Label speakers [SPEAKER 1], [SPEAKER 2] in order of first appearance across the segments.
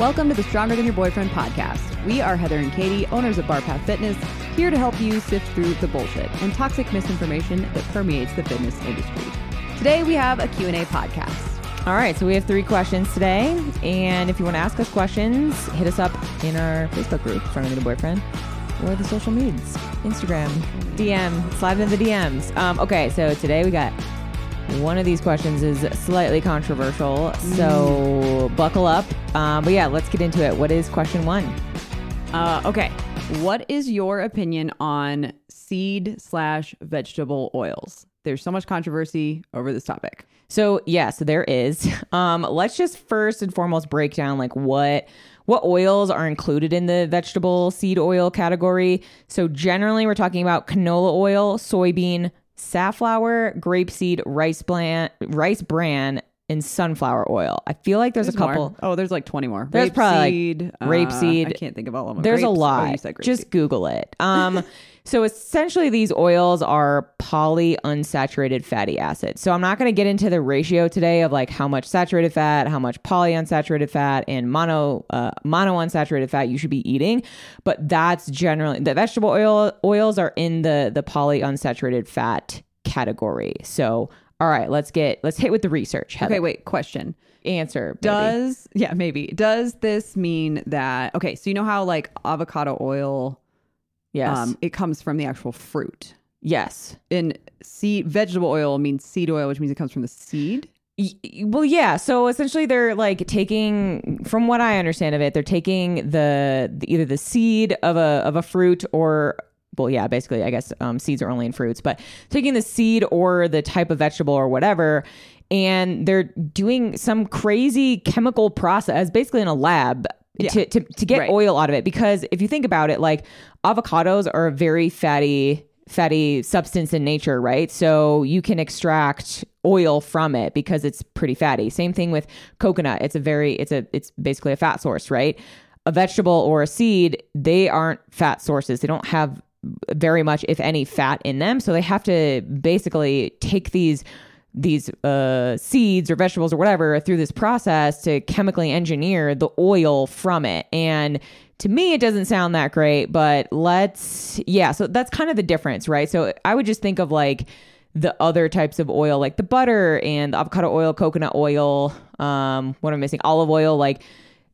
[SPEAKER 1] Welcome to the Stronger Than Your Boyfriend podcast. We are Heather and Katie, owners of Barpath Fitness, here to help you sift through the bullshit and toxic misinformation that permeates the fitness industry. Today we have a Q&A podcast.
[SPEAKER 2] All right, so we have three questions today. And if you want to ask us questions, hit us up in our Facebook group, Stronger Than Your Boyfriend, or the social medias Instagram, DM, slide into the DMs. Um, okay, so today we got one of these questions is slightly controversial, so buckle up. Um, but yeah, let's get into it. What is question one?
[SPEAKER 1] Uh, okay, what is your opinion on seed slash vegetable oils? There's so much controversy over this topic.
[SPEAKER 2] So yeah, so there is. Um, let's just first and foremost break down like what what oils are included in the vegetable seed oil category. So generally, we're talking about canola oil, soybean, safflower, grapeseed, rice bran, rice bran, and sunflower oil. I feel like there's, a couple.
[SPEAKER 1] More. Oh, there's like 20 more.
[SPEAKER 2] There's probably
[SPEAKER 1] Rapeseed,
[SPEAKER 2] like rapeseed.
[SPEAKER 1] Uh, I can't think of all of them.
[SPEAKER 2] There's
[SPEAKER 1] Grapes.
[SPEAKER 2] a
[SPEAKER 1] Oh,
[SPEAKER 2] lot.
[SPEAKER 1] said
[SPEAKER 2] Just
[SPEAKER 1] grapeseed.
[SPEAKER 2] Google it. Um, so essentially, these oils are polyunsaturated fatty acids. So I'm not going to get into the ratio today of like how much saturated fat, how much polyunsaturated fat, and mono uh, monounsaturated fat you should be eating. But that's generally the vegetable oil oils are in the the polyunsaturated fat category. So all right, let's get let's hit with the research. Heather.
[SPEAKER 1] Okay, wait, question.
[SPEAKER 2] answer. baby.
[SPEAKER 1] Does yeah, maybe. Does this mean that okay, so you know how like avocado oil
[SPEAKER 2] yes
[SPEAKER 1] um it comes from the actual fruit.
[SPEAKER 2] yes.
[SPEAKER 1] And seed vegetable oil means seed oil, which means it comes from the seed.
[SPEAKER 2] Y- Well, yeah. So essentially, they're like taking, from what I understand of it, they're taking the, the either the seed of a of a fruit or, well, yeah, basically, I guess um, seeds are only in fruits, but taking the seed or the type of vegetable or whatever, and they're doing some crazy chemical process, basically in a lab.
[SPEAKER 1] Yeah.
[SPEAKER 2] To, to, to get
[SPEAKER 1] Right.
[SPEAKER 2] oil out of it because if you think about it like avocados are a very fatty fatty substance in nature, right? So you can extract oil from it because it's pretty fatty. Same thing with coconut. It's a very it's a it's basically a fat source, right? A vegetable or a seed, they aren't fat sources. They don't have very much if any fat in them, so they have to basically take these these uh, seeds or vegetables or whatever through this process to chemically engineer the oil from it. And to me, it doesn't sound that great, but let's, yeah, so that's kind of the difference, right? So I would just think of like the other types of oil, like the butter and the avocado oil, coconut oil, um, what am I missing? Olive oil, like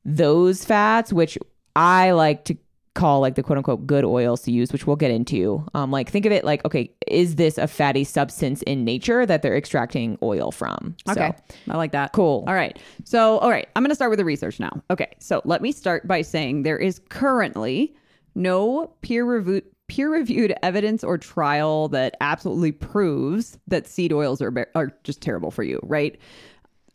[SPEAKER 2] those fats, which I like to call like the quote unquote good oils to use, which we'll get into. Um, like think of it like, okay, is this a fatty substance in nature that they're extracting oil from? So,
[SPEAKER 1] Okay. I like that.
[SPEAKER 2] Cool.
[SPEAKER 1] All right. So, all right, I'm going to start with the research now. Okay. So, let me start by saying there is currently no peer reviewed peer reviewed evidence or trial that absolutely proves that seed oils are be- are just terrible for you, right?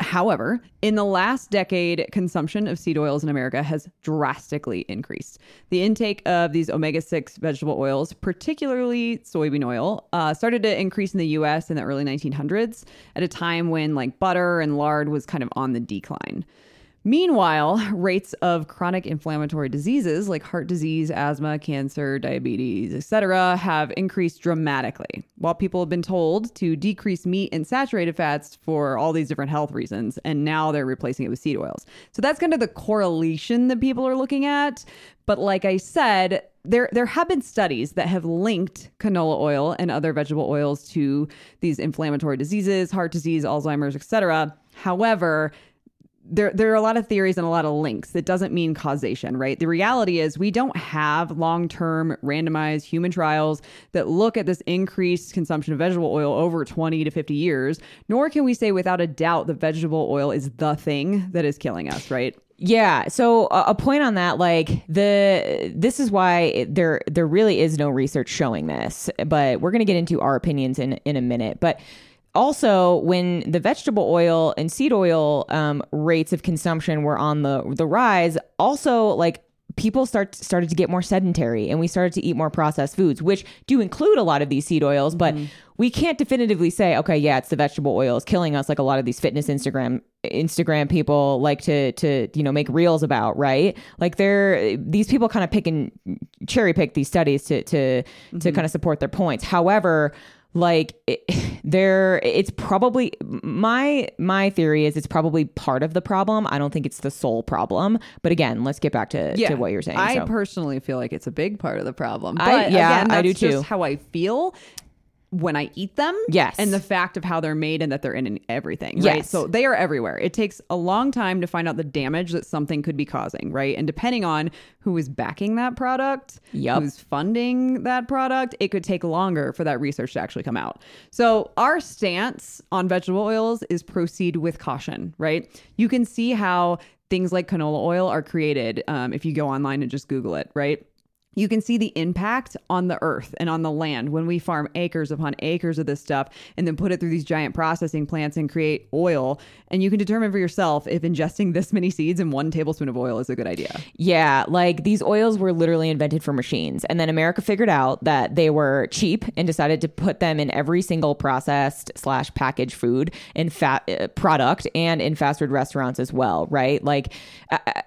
[SPEAKER 1] However, in the last decade, consumption of seed oils in America has drastically increased. The intake of these omega 6 vegetable oils, particularly soybean oil, uh, started to increase in the US in the early 1900s at a time when like butter and lard was kind of on the decline. Meanwhile, rates of chronic inflammatory diseases like heart disease, asthma, cancer, diabetes, etc., have increased dramatically. While people have been told to decrease meat and saturated fats for all these different health reasons, and now they're replacing it with seed oils. So that's kind of the correlation that people are looking at. But like I said, there there have been studies that have linked canola oil and other vegetable oils to these inflammatory diseases, heart disease, Alzheimer's, etc. However, there there are a lot of theories and a lot of links. That doesn't mean causation, right? The reality is we don't have long-term randomized human trials that look at this increased consumption of vegetable oil over 20 to 50 years, nor can we say without a doubt that vegetable oil is the thing that is killing us, right?
[SPEAKER 2] Yeah. So a, point on that, like the this is why it, there there really is no research showing this, but we're gonna get into our opinions in in a minute. But also, when the vegetable oil and seed oil um, rates of consumption were on the the rise, also like people start started to get more sedentary and we started to eat more processed foods which do include a lot of these seed oils but we can't definitively say okay yeah it's the vegetable oils killing us like a lot of these fitness instagram instagram people like to to you know make reels about right? Like they're these people kind of pick and cherry pick these studies to to to kind of support their points. However like it, there it's probably my my theory is it's probably part of the problem i don't think it's the sole problem but again let's get back to, to what you're saying
[SPEAKER 1] I
[SPEAKER 2] so.
[SPEAKER 1] personally feel like it's a big part of the problem. But
[SPEAKER 2] I- yeah,
[SPEAKER 1] again,
[SPEAKER 2] I do too.
[SPEAKER 1] how I feel when I eat them.
[SPEAKER 2] Yes.
[SPEAKER 1] And the fact of how they're made and that they're in everything. Right.
[SPEAKER 2] Yes.
[SPEAKER 1] So they are everywhere. It takes a long time to find out the damage that something could be causing. Right. And depending on who is backing that product,
[SPEAKER 2] Yup.
[SPEAKER 1] who's funding that product, it could take longer for that research to actually come out. So our stance on vegetable oils is proceed with caution. Right. You can see how things like canola oil are created um, if you go online and just Google it. Right you can see the impact on the earth and on the land when we farm acres upon acres of this stuff and then put it through these giant processing plants and create oil. And you can determine for yourself if ingesting this many seeds and one tablespoon of oil is a good idea.
[SPEAKER 2] Yeah, like these oils were literally invented for machines. And then America figured out that they were cheap and decided to put them in every single processed slash packaged food and fat uh, product and in fast food restaurants as well, right? Like,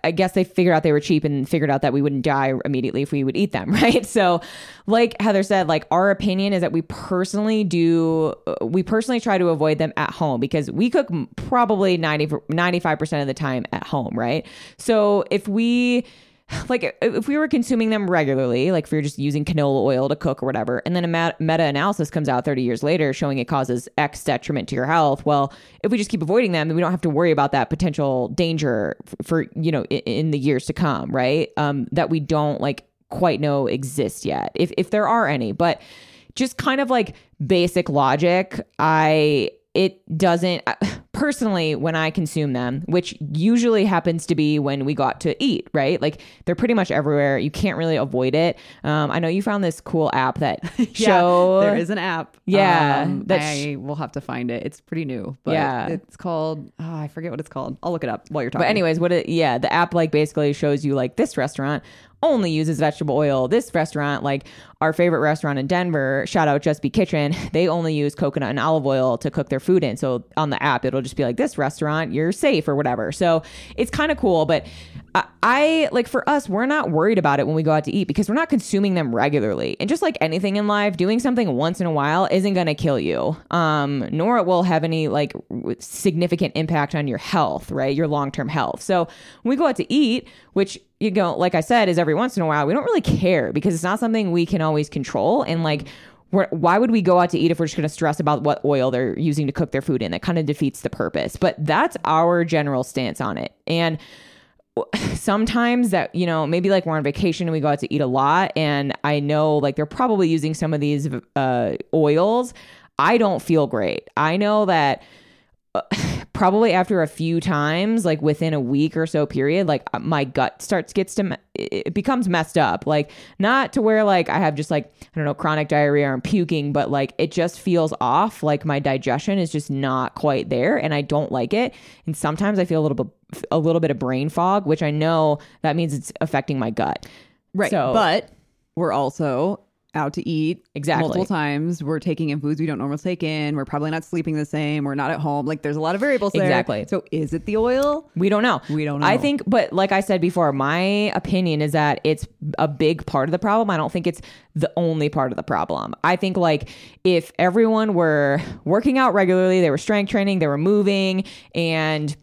[SPEAKER 2] I guess they figured out they were cheap and figured out that we wouldn't die immediately if we would eat them, right? So, like Heather said, like our opinion is that we personally do, uh, we personally try to avoid them at home because we cook probably 90, 95% of the time at home, right? So if we, like if we were consuming them regularly, like if we were just using canola oil to cook or whatever, and then a meta-analysis comes out 30 years later showing it causes X detriment to your health, well, if we just keep avoiding them, then we don't have to worry about that potential danger for, you know, in the years to come, right? Um, that we don't like quite know exist yet, if if there are any. But just kind of like basic logic, I it doesn't personally when I consume them, which usually happens to be when we got to eat, right? Like they're pretty much everywhere. You can't really avoid it. Um, I know you found this cool app that show
[SPEAKER 1] there is an app.
[SPEAKER 2] Yeah,
[SPEAKER 1] Um,
[SPEAKER 2] that
[SPEAKER 1] I will have to find it. It's pretty new. But
[SPEAKER 2] Yeah.
[SPEAKER 1] It's called, oh, I forget what it's called. I'll look it up while you're talking.
[SPEAKER 2] But anyways, what it yeah, the app like basically shows you like this restaurant only uses vegetable oil. This restaurant, like our favorite restaurant in Denver, shout out Just Be Kitchen, they only use coconut and olive oil to cook their food in. So on the app, it'll just be like this restaurant, you're safe or whatever. So it's kind of cool, but I, I like for us, we're not worried about it when we go out to eat because we're not consuming them regularly. And just like anything in life, doing something once in a while isn't going to kill you. Um, nor it will have any like significant impact on your health, right? Your long-term health. So when we go out to eat, which you know, like I said, is every once in a while, we don't really care because it's not something we can always control. And like, why would we go out to eat if we're just going to stress about what oil they're using to cook their food in? That kind of defeats the purpose. But that's our general stance on it. And sometimes that you know maybe like we're on vacation and we go out to eat a lot and i know like they're probably using some of these uh, oils i don't feel great i know that uh, probably after a few times like within a week or so period like uh, my gut starts gets to it becomes messed up. Like not to where like i have just like i don't know chronic diarrhea or i'm puking but like it just feels off. Like my digestion is just not quite there and i don't like it. And sometimes i feel a little bit a little bit of brain fog which i know that means it's affecting my gut.
[SPEAKER 1] Right.
[SPEAKER 2] So-
[SPEAKER 1] but we're also out to eat
[SPEAKER 2] Exactly.
[SPEAKER 1] multiple times. We're taking in foods we don't normally take in. We're probably not sleeping the same. We're not at home. Like there's a lot of variables there.
[SPEAKER 2] Exactly.
[SPEAKER 1] So is it the oil?
[SPEAKER 2] We don't know.
[SPEAKER 1] We don't
[SPEAKER 2] I think, but like I said before, my opinion is that it's a big part of the problem. I don't think it's the only part of the problem. I think like if everyone were working out regularly, they were strength training, they were moving and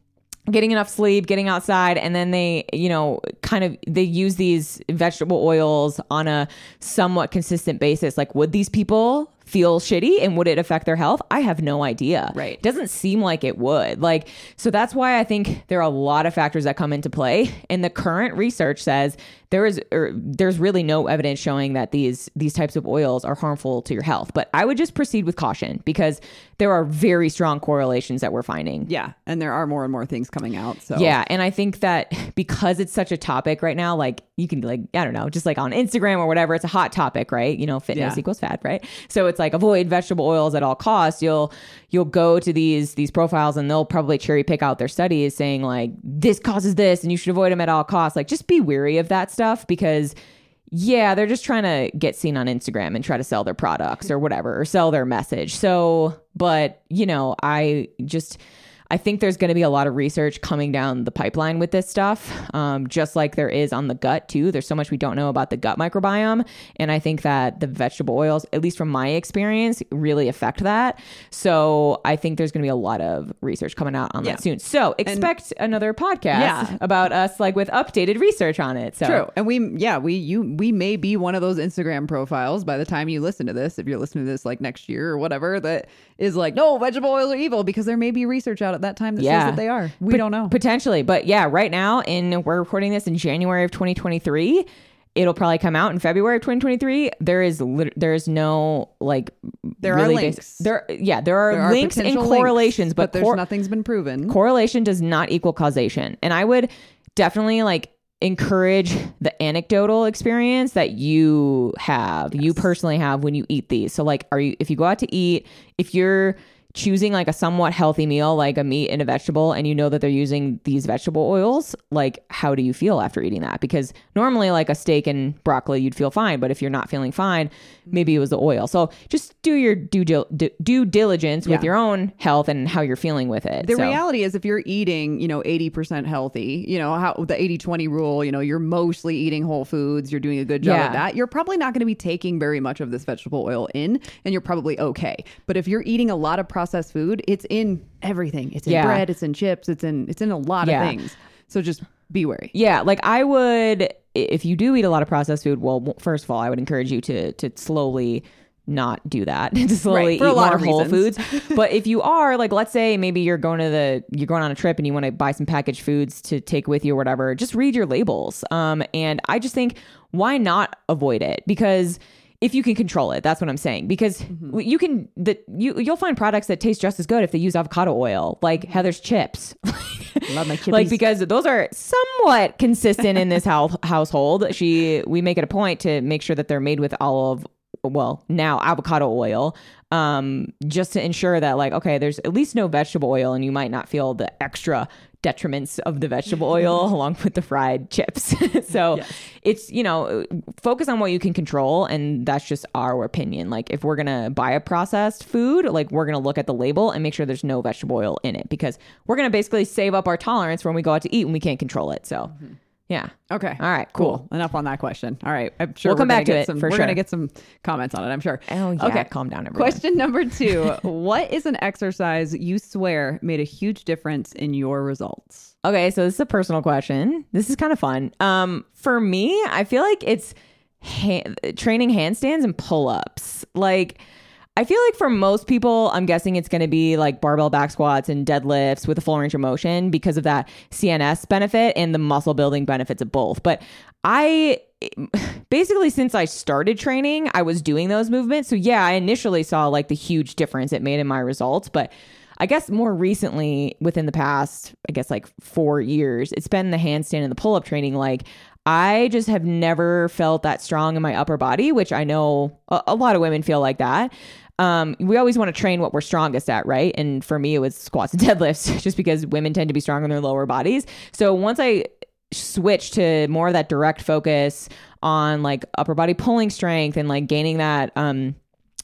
[SPEAKER 2] getting enough sleep, getting outside, and then they, you know, kind of they use these vegetable oils on a somewhat consistent basis. Like, would these people feel shitty and would it affect their health? I have no idea.
[SPEAKER 1] Right.
[SPEAKER 2] It doesn't seem like it would. Like, so that's why I think there are a lot of factors that come into play. And the current research says there is or there's really no evidence showing that these these types of oils are harmful to your health. But I would just proceed with caution because there are very strong correlations that we're finding.
[SPEAKER 1] Yeah. And there are more and more things coming out. So
[SPEAKER 2] Yeah, and I think that because it's such a topic right now, like you can like I don't know, just like on Instagram or whatever, it's a hot topic, right? You know, fitness
[SPEAKER 1] Yeah.
[SPEAKER 2] equals fat, right? So it's like avoid vegetable oils at all costs. You'll you'll go to these these profiles and they'll probably cherry pick out their studies saying like this causes this and you should avoid them at all costs. Like just be weary of that stuff because yeah, they're just trying to get seen on Instagram and try to sell their products or whatever or sell their message. So, but you know, I just I think there's going to be a lot of research coming down the pipeline with this stuff, um, just like there is on the gut too. There's so much we don't know about the gut microbiome, and I think that the vegetable oils, at least from my experience, really affect that. So I think there's going to be a lot of research coming out on
[SPEAKER 1] Yeah.
[SPEAKER 2] that soon. So expect another podcast
[SPEAKER 1] Yeah.
[SPEAKER 2] about us, like with updated research on it. So
[SPEAKER 1] True. And we yeah, we you we may be one of those Instagram profiles by the time you listen to this, if you're listening to this like next year or whatever, that is like, no, vegetable oils are evil because there may be research out at that time that
[SPEAKER 2] Yeah.
[SPEAKER 1] says that they are. We
[SPEAKER 2] Pot-
[SPEAKER 1] don't know.
[SPEAKER 2] Potentially. But yeah, right now in we're recording this in January of 2023. It'll probably come out in February of 2023. There is lit- there is no like
[SPEAKER 1] There are links.
[SPEAKER 2] there yeah, there are,
[SPEAKER 1] There are
[SPEAKER 2] links and correlations,
[SPEAKER 1] links,
[SPEAKER 2] but,
[SPEAKER 1] there's
[SPEAKER 2] cor-
[SPEAKER 1] nothing's been proven.
[SPEAKER 2] correlation does not equal causation. And I would definitely like encourage the anecdotal experience that you have, you personally have when you eat these. So like are you if you go out to eat, if you're choosing like a somewhat healthy meal like a meat and a vegetable and you know that they're using these vegetable oils, like how do you feel after eating that? Because normally like a steak and broccoli you'd feel fine, but if you're not feeling fine, maybe it was the oil. So just do your due due- due diligence with
[SPEAKER 1] Yeah.
[SPEAKER 2] your own health and how you're feeling with it.
[SPEAKER 1] The
[SPEAKER 2] So-
[SPEAKER 1] reality is if you're eating, you know, 80% healthy, you know, how the 80-20 rule, you know, you're mostly eating whole foods, you're doing a good job
[SPEAKER 2] Yeah.
[SPEAKER 1] at that, you're probably not going to be taking very much of this vegetable oil in and you're probably okay. But if you're eating a lot of processed food, it's in everything. It's in
[SPEAKER 2] Yeah.
[SPEAKER 1] bread, it's in chips, it's in it's in a lot
[SPEAKER 2] Yeah.
[SPEAKER 1] of things. So just be wary.
[SPEAKER 2] Yeah, like I would if you do eat a lot of processed food, well, first of all, I would encourage you to to slowly not do that to slowly
[SPEAKER 1] Right,
[SPEAKER 2] eat
[SPEAKER 1] a lot
[SPEAKER 2] more
[SPEAKER 1] of
[SPEAKER 2] whole foods but if you are like let's say maybe you're going to the you're going on a trip and you want to buy some packaged foods to take with you or whatever just read your labels um and i just think why not avoid it because if you can control it that's what i'm saying. Because
[SPEAKER 1] Mm-hmm.
[SPEAKER 2] you can that you you'll find products that taste just as good if they use avocado oil like heather's chips.
[SPEAKER 1] Love my
[SPEAKER 2] like because those are somewhat consistent in this house, household. She we make it a point to make sure that they're made with olive well now avocado oil um just to ensure that like okay there's at least no vegetable oil and you might not feel the extra detriments of the vegetable oil along with the fried chips. So it's you know focus on what you can control and that's just our opinion. Like if we're gonna buy a processed food like we're gonna look at the label and make sure there's no vegetable oil in it because we're gonna basically save up our tolerance when we go out to eat and we can't control it. So mm-hmm. Yeah
[SPEAKER 1] Okay.
[SPEAKER 2] all right cool,
[SPEAKER 1] Cool. Enough on that question. All right. I'm sure
[SPEAKER 2] We'll come back
[SPEAKER 1] gonna
[SPEAKER 2] it,
[SPEAKER 1] some,
[SPEAKER 2] for
[SPEAKER 1] We're
[SPEAKER 2] sure.
[SPEAKER 1] gonna get some comments on it. I'm sure.
[SPEAKER 2] Oh, yeah.
[SPEAKER 1] Okay.
[SPEAKER 2] Calm down, everyone.
[SPEAKER 1] Question number two: What is an exercise you swear made a huge difference in your results?
[SPEAKER 2] Okay, so this is a personal question. This is kind of fun. Um, for me, I feel like it's ha- training handstands and pull-ups. Like, I feel like for most people, I'm guessing it's going to be like barbell back squats and deadlifts with a full range of motion because of that CNS benefit and the muscle building benefits of both. But I basically since I started training, I was doing those movements. So yeah, I initially saw like the huge difference it made in my results, but I guess more recently, within the past, I guess like four years, it's been the handstand and the pull up training. Like, I just have never felt that strong in my upper body, which I know a, a lot of women feel like that. Um, we always want to train what we're strongest at, right? And for me, it was squats and deadlifts, just because women tend to be strong in their lower bodies. So once I switched to more of that direct focus on like upper body pulling strength and like gaining that, um,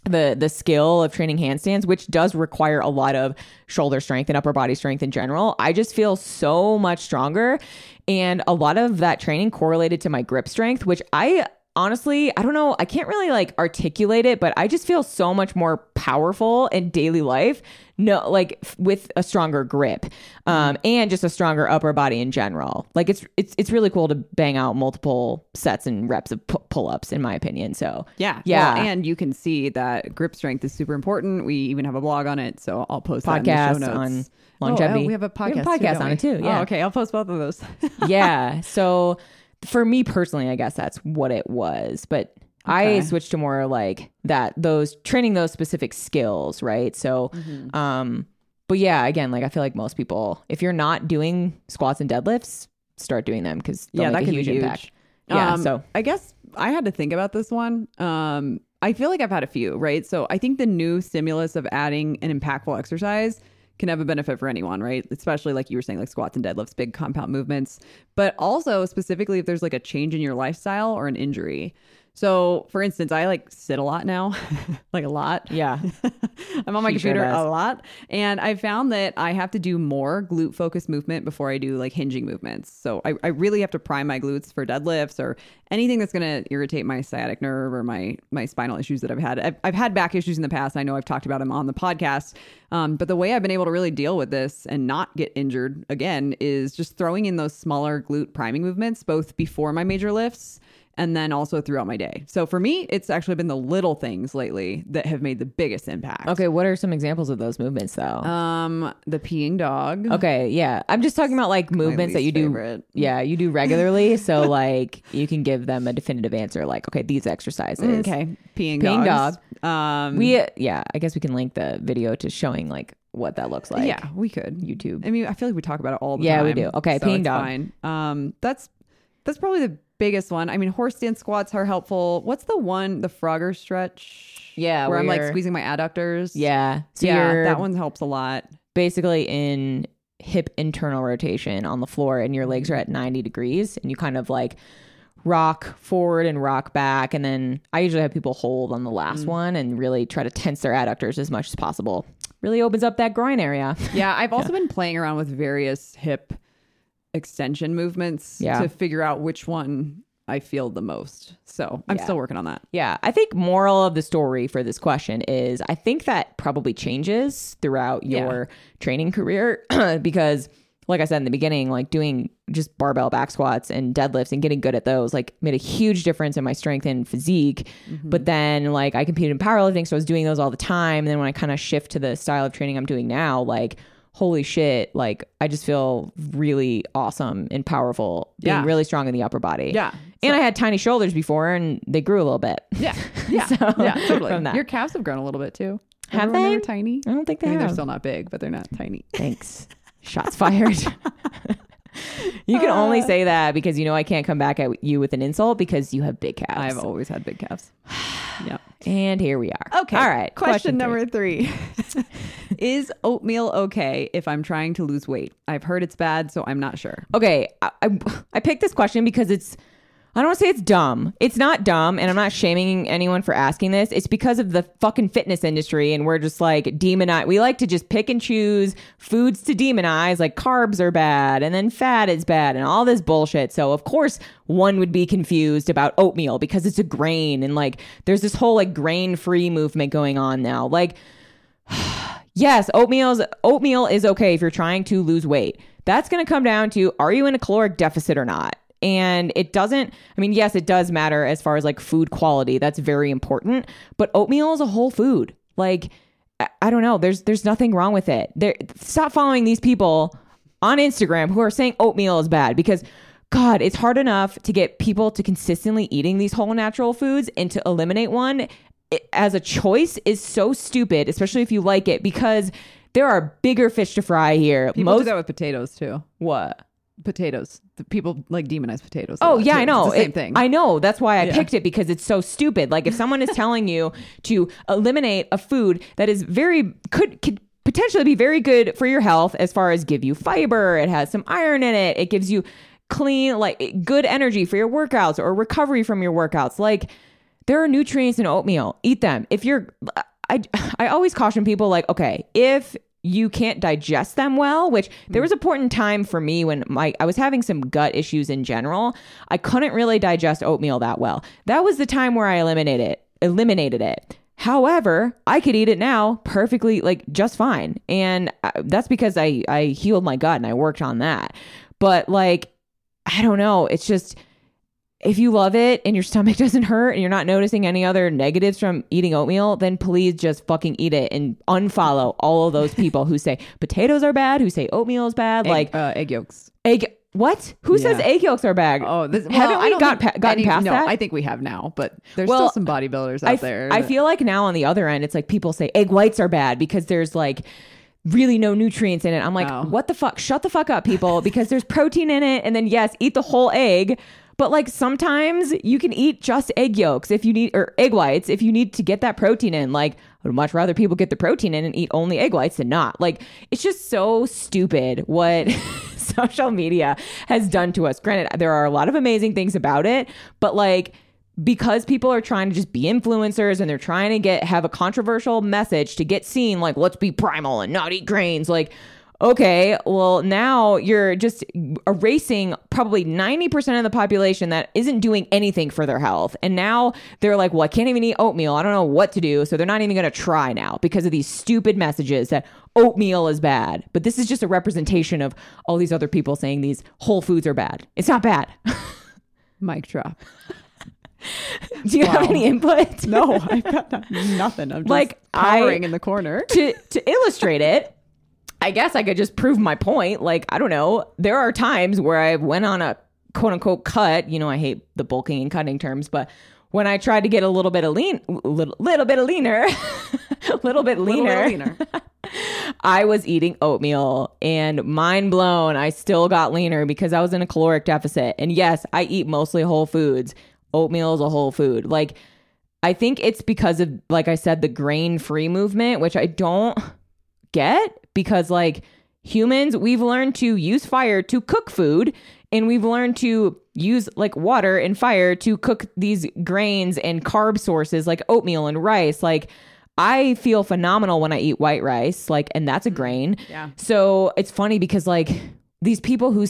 [SPEAKER 2] the the skill of training handstands which does require a lot of shoulder strength and upper body strength in general i just feel so much stronger and a lot of that training correlated to my grip strength which i honestly i don't know i can't really like articulate it but i just feel so much more powerful in daily life no like f- with a stronger grip um and just a stronger upper body in general like it's it's it's really cool to bang out multiple sets and reps of pu- pull-ups in my opinion so
[SPEAKER 1] Yeah.
[SPEAKER 2] Yeah.
[SPEAKER 1] Well, and you can see that grip strength is super important. We even have a blog on it, so I'll post that in the show
[SPEAKER 2] podcast
[SPEAKER 1] notes.
[SPEAKER 2] on
[SPEAKER 1] Oh,
[SPEAKER 2] longevity.
[SPEAKER 1] oh, we have a podcast.
[SPEAKER 2] Have a podcast
[SPEAKER 1] don't
[SPEAKER 2] on
[SPEAKER 1] we?
[SPEAKER 2] it too. Yeah.
[SPEAKER 1] Oh, okay. I'll post both of those.
[SPEAKER 2] yeah. So for me personally, I guess that's what it was. But I switched to more like that, those training those specific skills, right? So,
[SPEAKER 1] Mm-hmm.
[SPEAKER 2] um, but yeah, again, like I feel like most people, if you're not doing squats and deadlifts, start doing them because
[SPEAKER 1] yeah, that can
[SPEAKER 2] huge,
[SPEAKER 1] be huge.
[SPEAKER 2] impact. Yeah.
[SPEAKER 1] Um,
[SPEAKER 2] so
[SPEAKER 1] I guess I had to think about this one. Um, I feel like I've had a few, right? So I think the new stimulus of adding an impactful exercise can have a benefit for anyone, right? Especially like you were saying, like squats and deadlifts, big compound movements, but also specifically if there's like a change in your lifestyle or an injury. So, for instance, I like sit a lot now, like a lot.
[SPEAKER 2] Yeah.
[SPEAKER 1] I'm on my
[SPEAKER 2] She
[SPEAKER 1] computer
[SPEAKER 2] does.
[SPEAKER 1] a lot. And I found that I have to do more glute focused movement before I do like hinging movements. So I, I really have to prime my glutes for deadlifts or anything that's going to irritate my sciatic nerve or my, my spinal issues that I've had. I've, I've had back issues in the past. I know I've talked about them on the podcast. Um, but the way I've been able to really deal with this and not get injured again is just throwing in those smaller glute priming movements, both before my major lifts and then also throughout my day. So for me, it's actually been the little things lately that have made the biggest impact.
[SPEAKER 2] Okay. What are some examples of those movements though?
[SPEAKER 1] Um, the peeing dog.
[SPEAKER 2] okay. Yeah. I'm just talking about like movements that you
[SPEAKER 1] least
[SPEAKER 2] do.
[SPEAKER 1] favorite.
[SPEAKER 2] Yeah. You do regularly. so like you can give them a definitive answer like, okay, these exercises.
[SPEAKER 1] Okay, peeing,
[SPEAKER 2] Peeing
[SPEAKER 1] dogs. Um,
[SPEAKER 2] We, yeah. I guess we can link the video to showing like what that looks like.
[SPEAKER 1] yeah, we could.
[SPEAKER 2] YouTube.
[SPEAKER 1] I mean, I feel like we talk about it all the
[SPEAKER 2] Yeah,
[SPEAKER 1] time.
[SPEAKER 2] Yeah, we do. Okay,
[SPEAKER 1] so
[SPEAKER 2] peeing dog.
[SPEAKER 1] Fine. Um, that's that's probably the biggest one. I mean, horse stance squats are helpful. What's the one? The Frogger stretch.
[SPEAKER 2] Yeah,
[SPEAKER 1] where, I'm like squeezing my adductors.
[SPEAKER 2] Yeah. So
[SPEAKER 1] yeah, that one helps a lot.
[SPEAKER 2] basically in hip internal rotation on the floor and your legs are at 90 degrees and you kind of like rock forward and rock back and then I usually have people hold on the last
[SPEAKER 1] Mm.
[SPEAKER 2] one and really try to tense their adductors as much as possible. Really opens up that groin area.
[SPEAKER 1] Yeah, I've also been playing around with various hip extension movements
[SPEAKER 2] Yeah.
[SPEAKER 1] to figure out which one I feel the most. So I'm
[SPEAKER 2] Yeah.
[SPEAKER 1] still working on that.
[SPEAKER 2] Yeah, I think moral of the story for this question is I think that probably changes throughout
[SPEAKER 1] Yeah.
[SPEAKER 2] your training career because like I said in the beginning, like doing just barbell back squats and deadlifts and getting good at those like made a huge difference in my strength and physique. Mm-hmm. But then like I competed in powerlifting, so I was doing those all the time. And then when I kind of shift to the style of training I'm doing now, like holy shit, like I just feel really awesome and powerful, being
[SPEAKER 1] Yeah.
[SPEAKER 2] really strong in the upper body.
[SPEAKER 1] Yeah.
[SPEAKER 2] And I had tiny shoulders before and they grew a little bit.
[SPEAKER 1] Yeah. Yeah.
[SPEAKER 2] So,
[SPEAKER 1] yeah. Totally.
[SPEAKER 2] from that.
[SPEAKER 1] Your calves have grown a little bit too.
[SPEAKER 2] Have
[SPEAKER 1] Remember
[SPEAKER 2] they?
[SPEAKER 1] were tiny?
[SPEAKER 2] I don't think they
[SPEAKER 1] I mean, they're still not big, but they're not tiny.
[SPEAKER 2] Thanks. Shots fired. you can only uh. say that because you know I can't come back at you with an insult because you have big calves.
[SPEAKER 1] I've always had big calves. yeah.
[SPEAKER 2] and here we are.
[SPEAKER 1] Okay.
[SPEAKER 2] All right.
[SPEAKER 1] Question,
[SPEAKER 2] three.
[SPEAKER 1] number three. Is oatmeal okay if I'm trying to lose weight? I've heard it's bad, so I'm not sure.
[SPEAKER 2] Okay, I, I, I picked this question because it's I don't want to say it's dumb. It's not dumb, and I'm not shaming anyone for asking this. It's because of the fucking fitness industry, and we're just like demonize. We like to just pick and choose foods to demonize, like carbs are bad, and then fat is bad, and all this bullshit. So of course, one would be confused about oatmeal because it's a grain, and like there's this whole like grain free movement going on now. Like yes, oatmeal's oatmeal is okay if you're trying to lose weight. That's going to come down to are you in a caloric deficit or not? And it doesn't, I mean, yes, it does matter as far as like food quality. That's very important. But oatmeal is a whole food. Like, I, don't know. There's there's nothing wrong with it. There stop following these people on Instagram who are saying oatmeal is bad because God, it's hard enough to get people to consistently eating these whole natural foods and to eliminate one it- as a choice is so stupid, especially if you like it, because there are bigger fish to fry here.
[SPEAKER 1] People
[SPEAKER 2] Most
[SPEAKER 1] do that with potatoes too.
[SPEAKER 2] what?
[SPEAKER 1] Potatoes. The people like demonize potatoes.
[SPEAKER 2] Oh yeah,
[SPEAKER 1] too.
[SPEAKER 2] I know.
[SPEAKER 1] Same
[SPEAKER 2] It-
[SPEAKER 1] thing.
[SPEAKER 2] I know. That's why I
[SPEAKER 1] Yeah.
[SPEAKER 2] picked it because it's so stupid. Like if someone is telling you to eliminate a food that is very could could potentially be very good for your health as far as give you fiber, it has some iron in it, it gives you clean like good energy for your workouts or recovery from your workouts. Like there are nutrients in oatmeal. Eat them. If you're I I always caution people like, okay, if you can't digest them well, which there was a point in time for me when my I was having some gut issues in general. I couldn't really digest oatmeal that well. That was the time where I eliminated it. Eliminated it. However, I could eat it now perfectly, like just fine, and uh, that's because I I healed my gut and I worked on that. But like, I don't know. It's just if you love it and your stomach doesn't hurt and you're not noticing any other negatives from eating oatmeal, then please just fucking eat it and unfollow all of those people who say potatoes are bad, who say oatmeal is bad,
[SPEAKER 1] Egg-
[SPEAKER 2] like
[SPEAKER 1] uh, egg yolks.
[SPEAKER 2] egg. What? Who says egg yolks are bad?
[SPEAKER 1] Oh, this, well,
[SPEAKER 2] haven't
[SPEAKER 1] I
[SPEAKER 2] we
[SPEAKER 1] don't
[SPEAKER 2] got pa- gotten
[SPEAKER 1] any-
[SPEAKER 2] past
[SPEAKER 1] no,
[SPEAKER 2] that?
[SPEAKER 1] I think we have now, but there's
[SPEAKER 2] Well,
[SPEAKER 1] still some bodybuilders out
[SPEAKER 2] I, f-
[SPEAKER 1] there.
[SPEAKER 2] I feel like now on the other end, it's like people say egg whites are bad because there's like really no nutrients in it. I'm like,
[SPEAKER 1] Oh.
[SPEAKER 2] what the fuck? Shut the fuck up, people, because there's protein in it. And then, yes, eat the whole egg. But like sometimes you can eat just egg yolks if you need, or egg whites if you need to get that protein in. Like, I would much rather people get the protein in and eat only egg whites than not. Like, it's just so stupid what social media has done to us. Granted, there are a lot of amazing things about it, but like, because people are trying to just be influencers and they're trying to get have a controversial message to get seen like let's be primal and not eat grains like okay well now you're just erasing probably 90% of the population that isn't doing anything for their health. And now they're like well i can't even eat oatmeal. I don't know what to do. So they're not even going to try now because of these stupid messages that oatmeal is bad. But this is just a representation of all these other people saying these whole foods are bad. It's not bad.
[SPEAKER 1] Mic drop.
[SPEAKER 2] do you have any input?
[SPEAKER 1] No, I've got nothing. I'm just
[SPEAKER 2] Like, I-
[SPEAKER 1] cowering in the corner.
[SPEAKER 2] to to illustrate it, I guess I could just prove my point. Like, I don't know. There are times where I went on a quote unquote cut. You know, I hate the bulking and cutting terms, but when I tried to get a little bit of lean, little, little bit of leaner, a little bit
[SPEAKER 1] Little
[SPEAKER 2] leaner,
[SPEAKER 1] bit leaner.
[SPEAKER 2] I was eating oatmeal and mind blown. I still got leaner because I was in a caloric deficit. And yes, I eat mostly whole foods. Oatmeal is a whole food. Like, I think it's because of, like I said, the grain free movement, which I don't get because, like, humans, we've learned to use fire to cook food and we've learned to use like water and fire to cook these grains and carb sources like oatmeal and rice. Like, I feel phenomenal when I eat white rice, like, and that's a mm-hmm. grain.
[SPEAKER 1] Yeah.
[SPEAKER 2] So it's funny because like these people who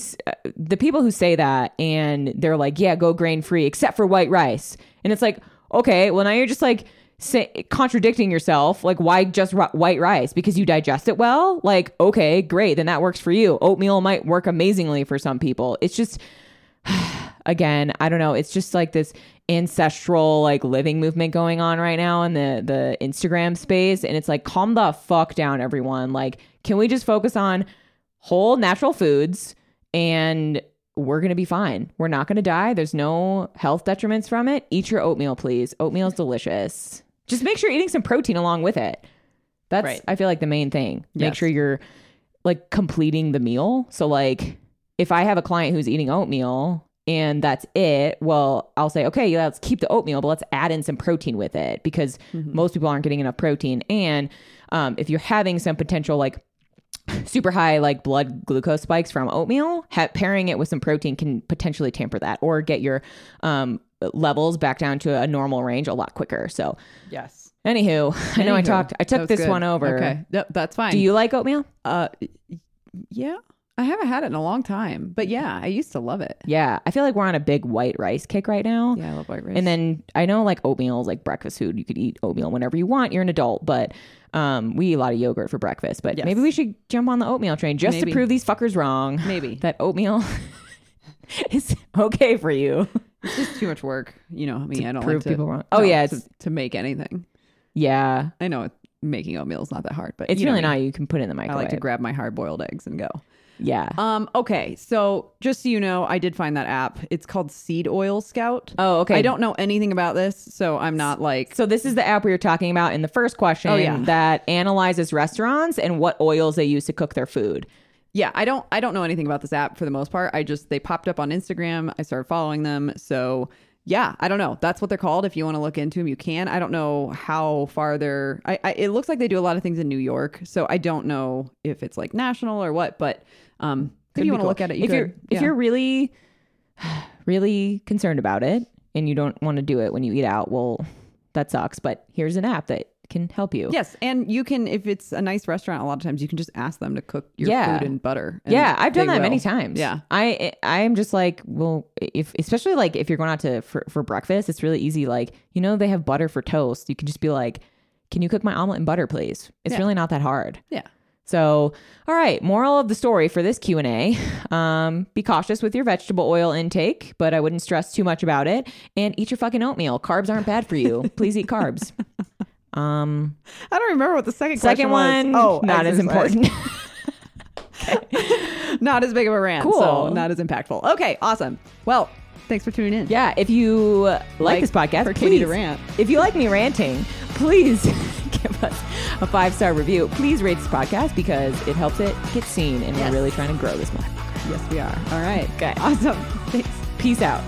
[SPEAKER 2] the people who say that and they're like, yeah, go grain free except for white rice, and it's like, okay, well now you're just like say, contradicting yourself. Like, why just ri- white rice? Because you digest it well. Like, okay, great, then that works for you. Oatmeal might work amazingly for some people. It's just again, I don't know. It's just like this ancestral like living movement going on right now in the the Instagram space and it's like calm the fuck down everyone. Like can we just focus on whole natural foods and we're going to be fine. We're not going to die. There's no health detriments from it. Eat your oatmeal please. Oatmeal's delicious. Just make sure you're eating some protein along with it. That's
[SPEAKER 1] Right.
[SPEAKER 2] I feel like the main thing. Make
[SPEAKER 1] Yes.
[SPEAKER 2] sure you're like completing the meal. So like if I have a client who's eating oatmeal and that's it, well, I'll say, okay, yeah, let's keep the oatmeal, but let's add in some protein with it because most people aren't getting enough protein. And um, if you're having some potential like super high like blood glucose spikes from oatmeal, ha- pairing it with some protein can potentially tamper that or get your um, levels back down to a normal range a lot quicker. So,
[SPEAKER 1] Yes.
[SPEAKER 2] anywho, I know I talked, I took this
[SPEAKER 1] good.
[SPEAKER 2] one over.
[SPEAKER 1] Okay. Yep, that's fine.
[SPEAKER 2] Do you like oatmeal?
[SPEAKER 1] Uh, yeah. I haven't had it in a long time, but yeah, I used to love it.
[SPEAKER 2] Yeah, I feel like we're on a big white rice kick right now.
[SPEAKER 1] Yeah, I love white rice.
[SPEAKER 2] And then I know like oatmeal is like breakfast food. You could eat oatmeal whenever you want. You're an adult, but um, we eat a lot of yogurt for breakfast. But
[SPEAKER 1] Yes.
[SPEAKER 2] maybe we should jump on the oatmeal train just
[SPEAKER 1] Maybe.
[SPEAKER 2] to prove these fuckers wrong.
[SPEAKER 1] maybe
[SPEAKER 2] That oatmeal is okay for you.
[SPEAKER 1] It's just too much work. You know, I mean, I don't
[SPEAKER 2] prove
[SPEAKER 1] like to,
[SPEAKER 2] people wrong. Oh,
[SPEAKER 1] no,
[SPEAKER 2] yeah,
[SPEAKER 1] to,
[SPEAKER 2] it's-
[SPEAKER 1] to make anything.
[SPEAKER 2] Yeah,
[SPEAKER 1] I know making oatmeal is not that hard, but
[SPEAKER 2] it's really
[SPEAKER 1] me.
[SPEAKER 2] not. You can put it in the microwave.
[SPEAKER 1] I like to grab my hard boiled eggs and go.
[SPEAKER 2] yeah.
[SPEAKER 1] Um. Okay. So just so you know, I did find that app. It's called Seed Oil Scout.
[SPEAKER 2] oh, okay.
[SPEAKER 1] I don't know anything about this, so I'm not like.
[SPEAKER 2] So this is the app we were talking about in the first question
[SPEAKER 1] Oh, yeah.
[SPEAKER 2] that analyzes restaurants and what oils they use to cook their food.
[SPEAKER 1] Yeah, I don't. I don't know anything about this app for the most part. I just they popped up on Instagram. I started following them. So yeah, I don't know. That's what they're called. If you want to look into them, you can. I don't know how far they're. I, I it looks like they do a lot of things in New York. So I don't know if it's like national or what. But um, if you want to
[SPEAKER 2] cool.
[SPEAKER 1] look at it, you
[SPEAKER 2] if
[SPEAKER 1] could.
[SPEAKER 2] you're if you're really really concerned about it and you don't want to do it when you eat out, well, that sucks. But here's an app that can help you.
[SPEAKER 1] Yes, and you can if it's a nice restaurant. A lot of times you can just ask them to cook your
[SPEAKER 2] Yeah.
[SPEAKER 1] food in butter. and
[SPEAKER 2] Yeah, I've done that many times.
[SPEAKER 1] Yeah.
[SPEAKER 2] I I am just like, well, if especially like if you're going out to for, for breakfast, it's really easy. Like, you know, they have butter for toast. You can just be like, "Can you cook my omelet in butter, please?" It's
[SPEAKER 1] Yeah.
[SPEAKER 2] really not that hard.
[SPEAKER 1] Yeah.
[SPEAKER 2] So, all right, moral of the story for this Q&A, um, be cautious with your vegetable oil intake, but I wouldn't stress too much about it and eat your fucking oatmeal. Carbs aren't bad for you. Please eat carbs. Um,
[SPEAKER 1] I don't remember what the second
[SPEAKER 2] second
[SPEAKER 1] question
[SPEAKER 2] one,
[SPEAKER 1] was. Oh,
[SPEAKER 2] not as important.
[SPEAKER 1] not as big of a rant.
[SPEAKER 2] Cool.
[SPEAKER 1] So not as impactful. Okay, awesome. Well, thanks for tuning in.
[SPEAKER 2] yeah, if you like,
[SPEAKER 1] Like
[SPEAKER 2] this podcast,
[SPEAKER 1] for Katie to
[SPEAKER 2] please-
[SPEAKER 1] rant.
[SPEAKER 2] If you like me ranting, please give us a five star review. Please rate this podcast because it helps it get seen, and
[SPEAKER 1] Yes.
[SPEAKER 2] we're really trying to grow this motherfucker.
[SPEAKER 1] Yes, we are. All right.
[SPEAKER 2] Okay.
[SPEAKER 1] Awesome. Thanks.
[SPEAKER 2] Peace out.